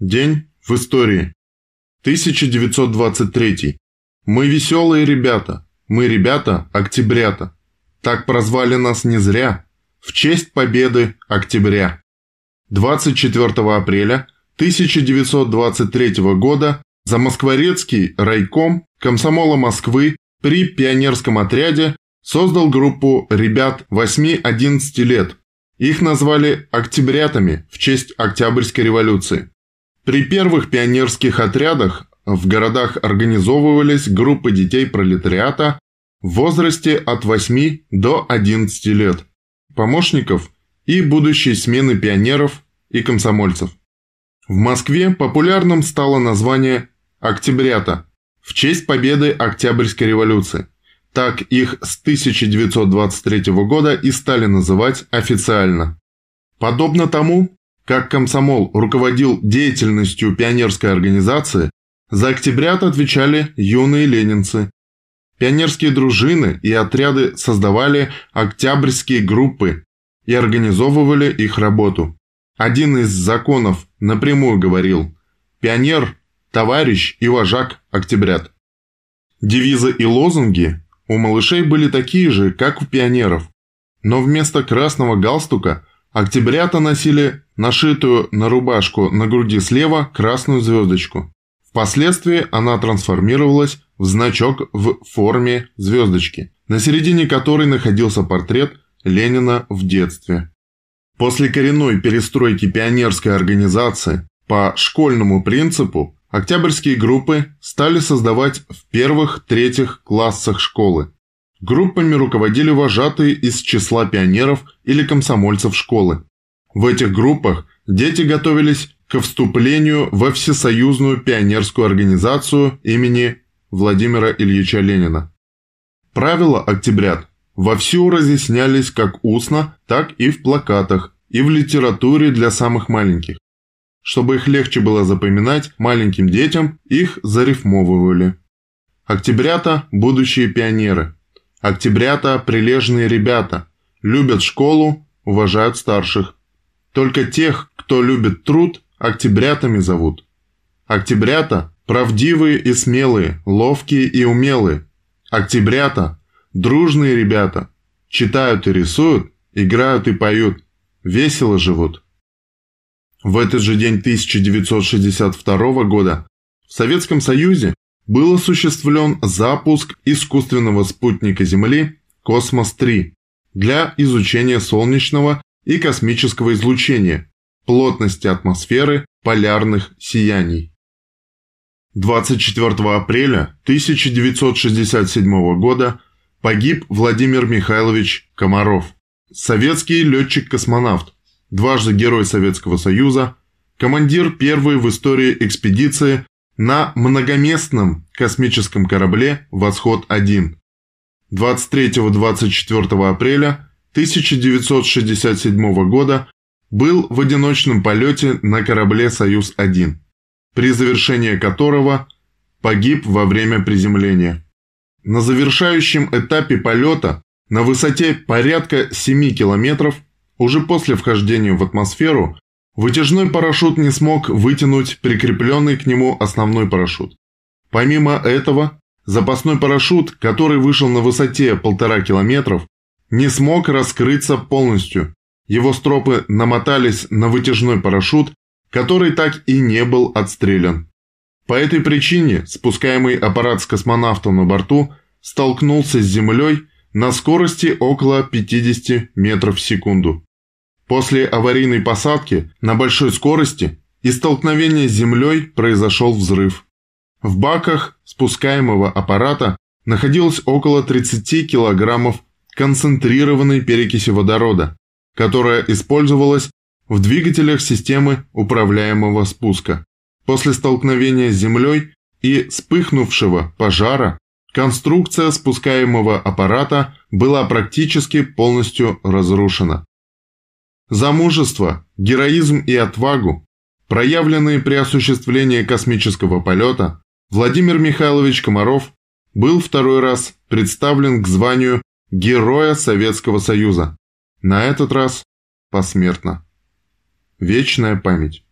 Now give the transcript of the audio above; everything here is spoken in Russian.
День в истории. 1923. Мы веселые ребята. Мы ребята октябрята. Так прозвали нас не зря. В честь победы октября. 24 апреля 1923 года за Москворецкий райком комсомола Москвы при пионерском отряде создал группу ребят 8-11 лет. Их назвали «октябрятами» в честь Октябрьской революции. При первых пионерских отрядах в городах организовывались группы детей пролетариата в возрасте от 8 до 11 лет, помощников и будущей смены пионеров и комсомольцев. В Москве популярным стало название «Октябрята» в честь победы Октябрьской революции. Так их с 1923 года и стали называть официально. Подобно тому, как комсомол руководил деятельностью пионерской организации, за октябрят отвечали юные ленинцы. Пионерские дружины и отряды создавали октябрьские группы и организовывали их работу. Один из законов напрямую говорил «Пионер, товарищ и вожак октябрят». Девизы и лозунги у малышей были такие же, как у пионеров, но вместо красного галстука Октябрята носили нашитую на рубашку на груди слева красную звездочку. Впоследствии она трансформировалась в значок в форме звездочки, на середине которой находился портрет Ленина в детстве. После коренной перестройки пионерской организации по школьному принципу октябрьские группы стали создавать в первых-третьих классах школы. Группами руководили вожатые из числа пионеров или комсомольцев школы. В этих группах дети готовились к вступлению во Всесоюзную пионерскую организацию имени Владимира Ильича Ленина. Правила «Октябрят» вовсю разъяснялись как устно, так и в плакатах и в литературе для самых маленьких. Чтобы их легче было запоминать, маленьким детям их зарифмовывали. Октябрята – будущие пионеры – Октябрята – прилежные ребята, любят школу, уважают старших. Только тех, кто любит труд, октябрятами зовут. Октябрята – правдивые и смелые, ловкие и умелые. Октябрята – дружные ребята, читают и рисуют, играют и поют, весело живут. В этот же день 1962 года в Советском Союзе был осуществлен запуск искусственного спутника Земли «Космос-3» для изучения солнечного и космического излучения, плотности атмосферы, полярных сияний. 24 апреля 1967 года погиб Владимир Михайлович Комаров, советский летчик-космонавт, дважды Герой Советского Союза, командир первой в истории экспедиции на многоместном космическом корабле «Восход-1». 23-24 апреля 1967 года был в одиночном полете на корабле «Союз-1», при завершении которого погиб во время приземления. На завершающем этапе полета на высоте порядка 7 километров уже после вхождения в атмосферу Вытяжной парашют не смог вытянуть прикрепленный к нему основной парашют. Помимо этого, запасной парашют, который вышел на высоте полтора километров, не смог раскрыться полностью. Его стропы намотались на вытяжной парашют, который так и не был отстрелян. По этой причине спускаемый аппарат с космонавтом на борту столкнулся с Землей на скорости около 50 метров в секунду. После аварийной посадки на большой скорости и столкновения с землей произошел взрыв. В баках спускаемого аппарата находилось около 30 килограммов концентрированной перекиси водорода, которая использовалась в двигателях системы управляемого спуска. После столкновения с землей и вспыхнувшего пожара конструкция спускаемого аппарата была практически полностью разрушена. За мужество, героизм и отвагу, проявленные при осуществлении космического полета, Владимир Михайлович Комаров был второй раз представлен к званию Героя Советского Союза, на этот раз посмертно. Вечная память.